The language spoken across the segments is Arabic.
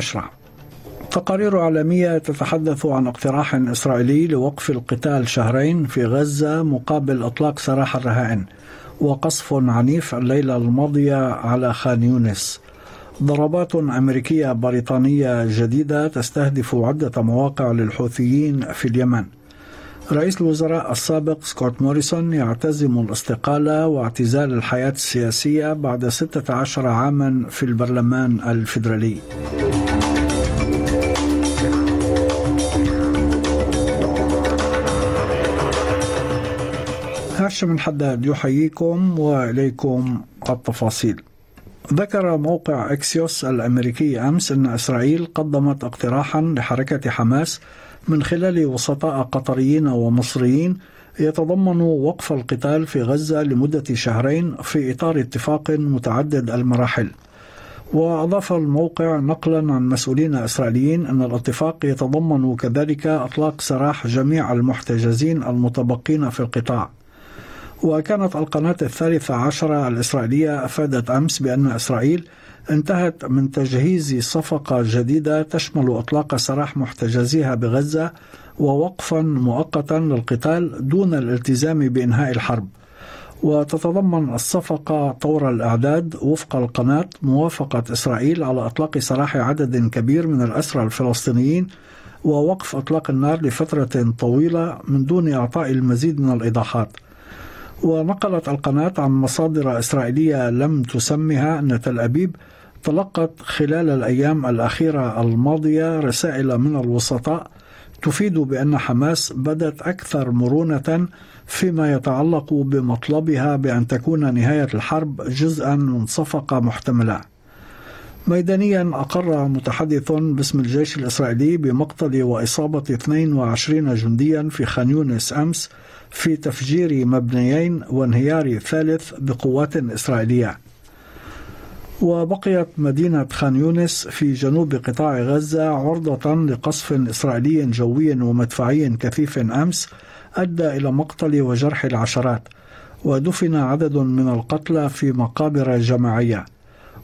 النشرة تقارير عالمية تتحدث عن اقتراح إسرائيلي لوقف القتال شهرين في غزة مقابل إطلاق سراح الرهائن وقصف عنيف الليلة الماضية على خان يونس. ضربات أمريكية بريطانية جديدة تستهدف عدة مواقع للحوثيين في اليمن. رئيس الوزراء السابق سكوت موريسون يعتزم الاستقالة واعتزال الحياة السياسية بعد 16 عاما في البرلمان الفيدرالي. هاشم الحداد يحييكم وإليكم التفاصيل ذكر موقع إكسيوس الأمريكي أمس أن إسرائيل قدمت اقتراحا لحركة حماس من خلال وسطاء قطريين ومصريين يتضمن وقف القتال في غزة لمدة شهرين في إطار اتفاق متعدد المراحل. وأضاف الموقع نقلا عن مسؤولين إسرائيليين أن الاتفاق يتضمن كذلك إطلاق سراح جميع المحتجزين المتبقين في القطاع. وكانت القناة الثالثة عشرة الإسرائيلية أفادت أمس بأن إسرائيل انتهت من تجهيز صفقة جديدة تشمل إطلاق سراح محتجزيها بغزة ووقفا مؤقتا للقتال دون الالتزام بإنهاء الحرب. وتتضمن الصفقة طور الإعداد وفق القناة موافقة إسرائيل على إطلاق سراح عدد كبير من الأسرى الفلسطينيين ووقف إطلاق النار لفترة طويلة من دون إعطاء المزيد من الإيضاحات. ونقلت القناة عن مصادر إسرائيلية لم تسمها أن تل أبيب تلقت خلال الأيام الأخيرة الماضية رسائل من الوسطاء تفيد بأن حماس بدت أكثر مرونة فيما يتعلق بمطلبها بأن تكون نهاية الحرب جزءا من صفقة محتملة. ميدانيا أقر متحدث باسم الجيش الإسرائيلي بمقتل وإصابة 22 جنديا في خان يونس أمس في تفجير مبنيين وانهيار ثالث بقوات إسرائيلية. وبقيت مدينة خان يونس في جنوب قطاع غزة عرضة لقصف إسرائيلي جوي ومدفعي كثيف أمس أدى إلى مقتل وجرح العشرات ودفن عدد من القتلى في مقابر جماعية.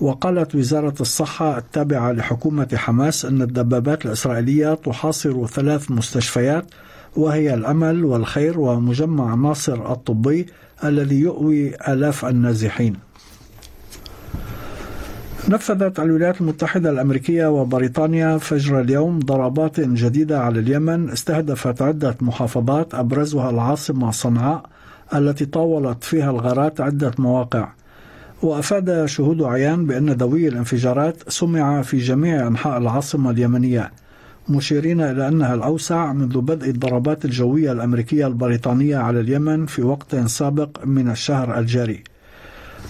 وقالت وزارة الصحة التابعة لحكومة حماس أن الدبابات الإسرائيلية تحاصر ثلاث مستشفيات وهي الأمل والخير ومجمع ناصر الطبي الذي يؤوي آلاف النازحين. نفذت الولايات المتحدة الأمريكية وبريطانيا فجر اليوم ضربات جديدة على اليمن استهدفت عدة محافظات أبرزها العاصمة صنعاء التي طاولت فيها الغارات عدة مواقع. وأفاد شهود عيان بأن دوي الانفجارات سمع في جميع أنحاء العاصمة اليمنية مشيرين إلى أنها الأوسع منذ بدء الضربات الجوية الأمريكية البريطانية على اليمن في وقت سابق من الشهر الجاري.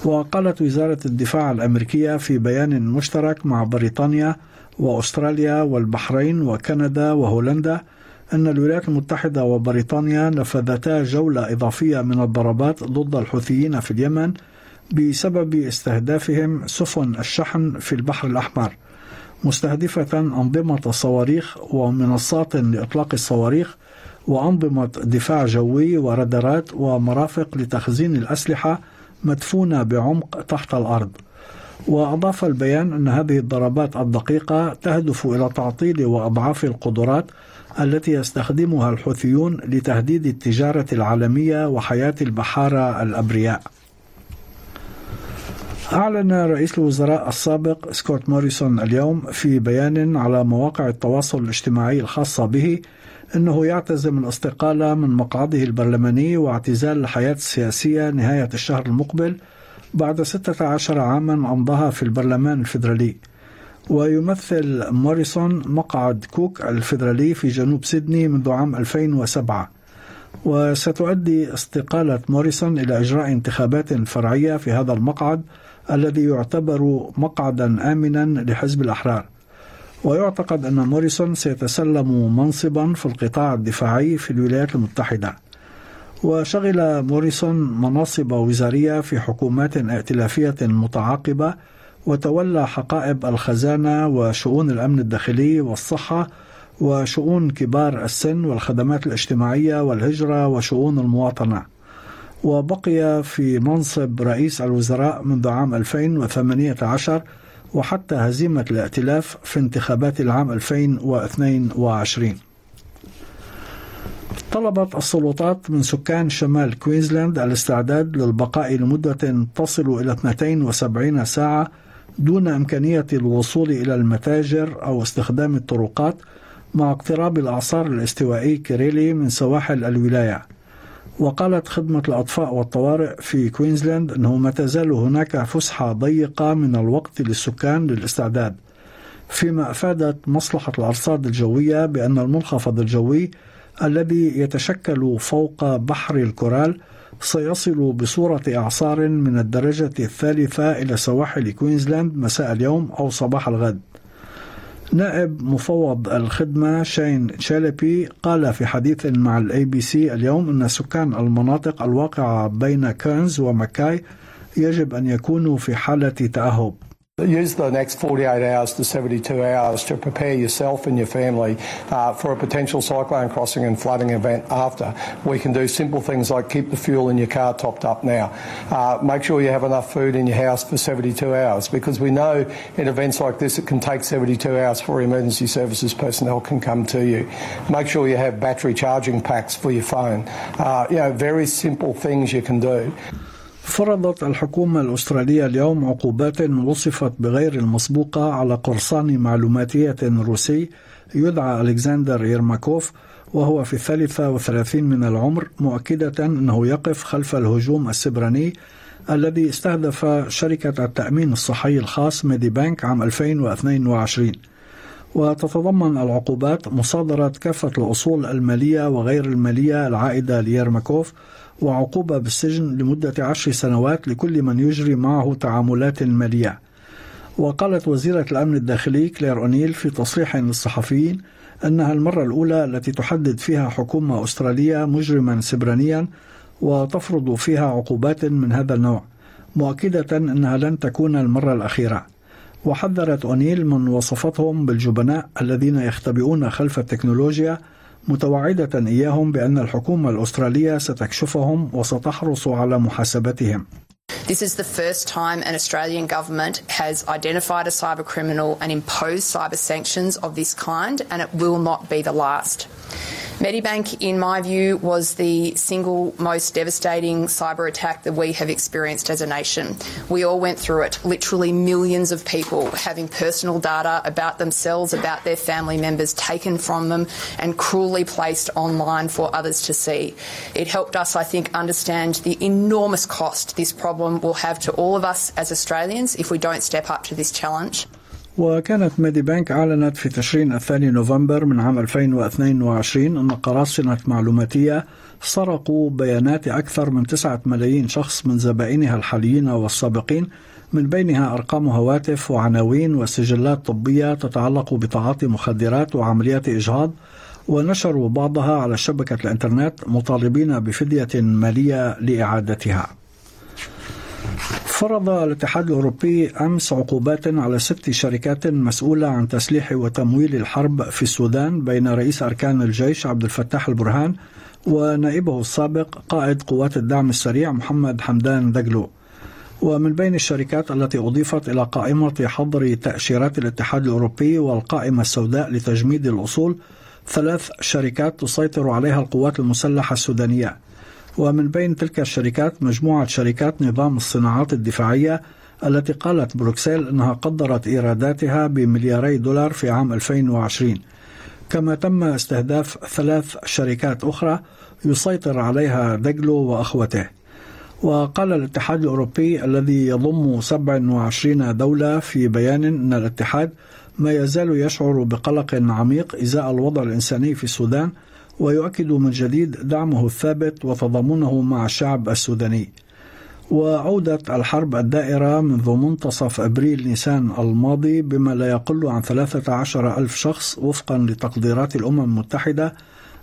وقالت وزارة الدفاع الأمريكية في بيان مشترك مع بريطانيا وأستراليا والبحرين وكندا وهولندا أن الولايات المتحدة وبريطانيا نفذتا جولة إضافية من الضربات ضد الحوثيين في اليمن بسبب استهدافهم سفن الشحن في البحر الأحمر مستهدفة أنظمة صواريخ ومنصات لإطلاق الصواريخ وأنظمة دفاع جوي ورادارات ومرافق لتخزين الأسلحة مدفونة بعمق تحت الأرض. وأضاف البيان أن هذه الضربات الدقيقة تهدف إلى تعطيل وأضعاف القدرات التي يستخدمها الحوثيون لتهديد التجارة العالمية وحياة البحارة الأبرياء. أعلن رئيس الوزراء السابق سكوت موريسون اليوم في بيان على مواقع التواصل الاجتماعي الخاصة به أنه يعتزم الاستقالة من مقعده البرلماني واعتزال الحياة السياسية نهاية الشهر المقبل بعد 16 عاما أمضاها في البرلمان الفيدرالي. ويمثل موريسون مقعد كوك الفيدرالي في جنوب سيدني منذ عام 2007 وستؤدي استقالة موريسون إلى إجراء انتخابات فرعية في هذا المقعد الذي يعتبر مقعدا آمنا لحزب الأحرار. ويعتقد أن موريسون سيتسلم منصبا في القطاع الدفاعي في الولايات المتحدة. وشغل موريسون مناصب وزارية في حكومات ائتلافية متعاقبة وتولى حقائب الخزانة وشؤون الأمن الداخلي والصحة وشؤون كبار السن والخدمات الاجتماعية والهجرة وشؤون المواطنة. وبقي في منصب رئيس الوزراء منذ عام 2018 وحتى هزيمة الائتلاف في انتخابات العام 2022 طلبت السلطات من سكان شمال كوينزلاند الاستعداد للبقاء لمدة تصل إلى 72 ساعة دون إمكانية الوصول إلى المتاجر أو استخدام الطرقات مع اقتراب الإعصار الاستوائي كيريلي من سواحل الولاية. وقالت خدمة الأطفاء والطوارئ في كوينزلاند أنه ما تزال هناك فسحة ضيقة من الوقت للسكان للاستعداد فيما أفادت مصلحة الأرصاد الجوية بأن المنخفض الجوي الذي يتشكل فوق بحر الكورال سيصل بصورة إعصار من الدرجة الثالثة إلى سواحل كوينزلاند مساء اليوم أو صباح الغد. نائب مفوض الخدمة شين شالبي قال في حديث مع ال ABC اليوم أن سكان المناطق الواقعة بين كيرنز ومكاي يجب أن يكونوا في حالة تأهب. Use the next 48 hours to 72 hours to prepare yourself and your family uh, for a potential cyclone crossing and flooding event after. We can do simple things like keep the fuel in your car topped up now. Uh, make sure you have enough food in your house for 72 hours because we know in events like this it can take 72 hours for emergency services personnel can come to you. Make sure you have battery charging packs for your phone. Uh, you know, very simple things you can do. فرضت الحكومة الأسترالية اليوم عقوبات وصفت بغير المسبوقة على قرصان معلوماتية روسي يدعى ألكسندر يرماكوف وهو في الثالثة والثلاثين من العمر مؤكدة أنه يقف خلف الهجوم السبراني الذي استهدف شركة التأمين الصحي الخاص ميدي بانك عام 2022 وتتضمن العقوبات مصادرة كافة الأصول المالية وغير المالية العائدة ليرماكوف وعقوبة بالسجن لمدة عشر سنوات لكل من يجري معه تعاملات مالية. وقالت وزيرة الأمن الداخلي كلير أونيل في تصريح للصحفيين أنها المرة الأولى التي تحدد فيها حكومة أسترالية مجرما سبرانيا وتفرض فيها عقوبات من هذا النوع مؤكدة أنها لن تكون المرة الأخيرة. وحذرت أونيل من وصفتهم بالجبناء الذين يختبئون خلف التكنولوجيا متوعدة إياهم بأن الحكومة الأسترالية ستكشفهم وستحرص على محاسبتهم. This is the first time an Australian government has identified a cyber criminal and imposed cyber sanctions of this kind, and it will not be the last. Medibank, in my view, was the single most devastating cyber attack that we have experienced as a nation. We all went through it, literally millions of people having personal data about themselves, about their family members taken from them and cruelly placed online for others to see. It helped us, I think, understand the enormous cost this problem will have to all of us as Australians if we don't step up to this challenge. وكانت ميدي بانك أعلنت في تشرين الثاني نوفمبر من عام 2022 أن قراصنة معلوماتية سرقوا بيانات أكثر من 9 ملايين شخص من زبائنها الحاليين والسابقين من بينها أرقام هواتف وعناوين وسجلات طبية تتعلق بتعاطي مخدرات وعمليات إجهاض ونشروا بعضها على شبكة الإنترنت مطالبين بفدية مالية لإعادتها. فرض الاتحاد الأوروبي أمس عقوبات على ست شركات مسؤولة عن تسليح وتمويل الحرب في السودان بين رئيس أركان الجيش عبد الفتاح البرهان ونائبه السابق قائد قوات الدعم السريع محمد حمدان دقلو ومن بين الشركات التي أضيفت إلى قائمة حظر تأشيرات الاتحاد الأوروبي والقائمة السوداء لتجميد الأصول ثلاث شركات تسيطر عليها القوات المسلحة السودانية. ومن بين تلك الشركات مجموعة شركات نظام الصناعات الدفاعية التي قالت بروكسل أنها قدرت إيراداتها بملياري دولار في عام 2020 كما تم استهداف ثلاث شركات أخرى يسيطر عليها دجلو وأخوته. وقال الاتحاد الأوروبي الذي يضم 27 دولة في بيان أن الاتحاد ما يزال يشعر بقلق عميق إزاء الوضع الإنساني في السودان ويؤكد من جديد دعمه الثابت وتضامنه مع الشعب السوداني. وعودت الحرب الدائرة منذ منتصف أبريل نيسان الماضي بما لا يقل عن 13 ألف شخص وفقا لتقديرات الأمم المتحدة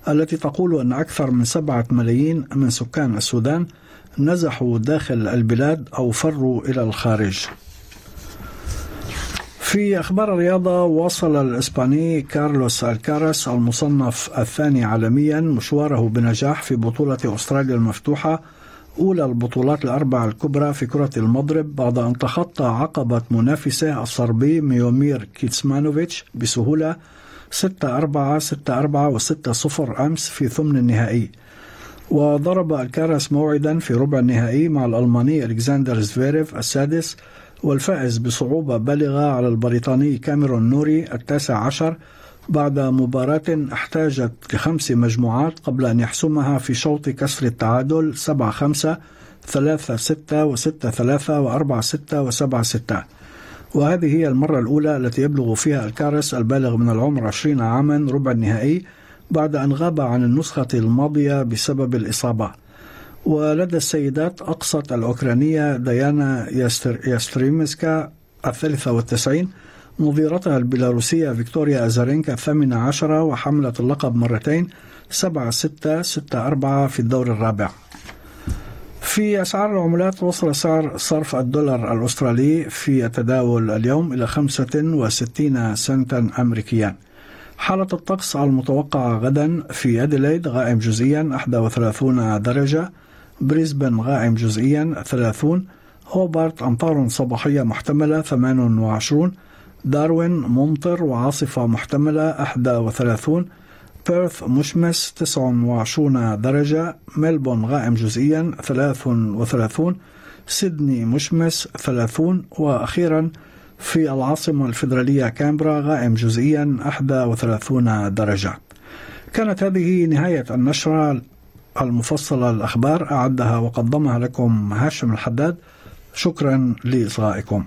التي تقول أن أكثر من سبعة ملايين من سكان السودان نزحوا داخل البلاد أو فروا إلى الخارج. في أخبار الرياضة واصل الإسباني كارلوس الكاراس المصنف الثاني عالميا مشواره بنجاح في بطولة أستراليا المفتوحة أولى البطولات الأربع الكبرى في كرة المضرب بعد أن تخطى عقبة منافسه الصربي ميومير كيتسمانوفيتش بسهولة 6 4 6 4 و 6 0 أمس في ثمن النهائي. وضرب ألكارس موعدا في ربع النهائي مع الألماني ألكسندر زفيريف السادس والفائز بصعوبة بالغة على البريطاني كاميرون نوري التاسع عشر بعد مباراة احتاجت لخمس مجموعات قبل أن يحسمها في شوط كسر التعادل 7 5 3 6 و 6 3 و 4 6 و 7 6 وهذه هي المرة الأولى التي يبلغ فيها الكارس البالغ من العمر 20 عاما ربع النهائي بعد أن غاب عن النسخة الماضية بسبب الإصابة. ولدى السيدات أقصت الأوكرانية ديانا يستريمسكا الثالثة والتسعين نظيرتها البيلاروسية فيكتوريا أزارينكا الثامنة عشرة وحملة اللقب مرتين سبعة ستة ستة أربعة في الدور الرابع. في أسعار العملات وصل سعر صرف الدولار الأسترالي في التداول اليوم إلى 65 سنتا أمريكيا. حالة الطقس المتوقعة غدا في أديلايد غائم جزئيا 31 درجة بريسبن غائم جزئيا 30 هوبارت أمطار صباحية محتملة 28 داروين ممطر وعاصفة محتملة 31 بيرث مشمس 29 درجة. ملبون غائم جزئيا 33 سيدني مشمس 30 وأخيرا في العاصمة الفيدرالية كامبرا غائم جزئيا 31 درجة. كانت هذه نهاية النشرة. المفصلة الأخبار أعدها وقدمها لكم هاشم الحداد. شكرا لإصغائكم.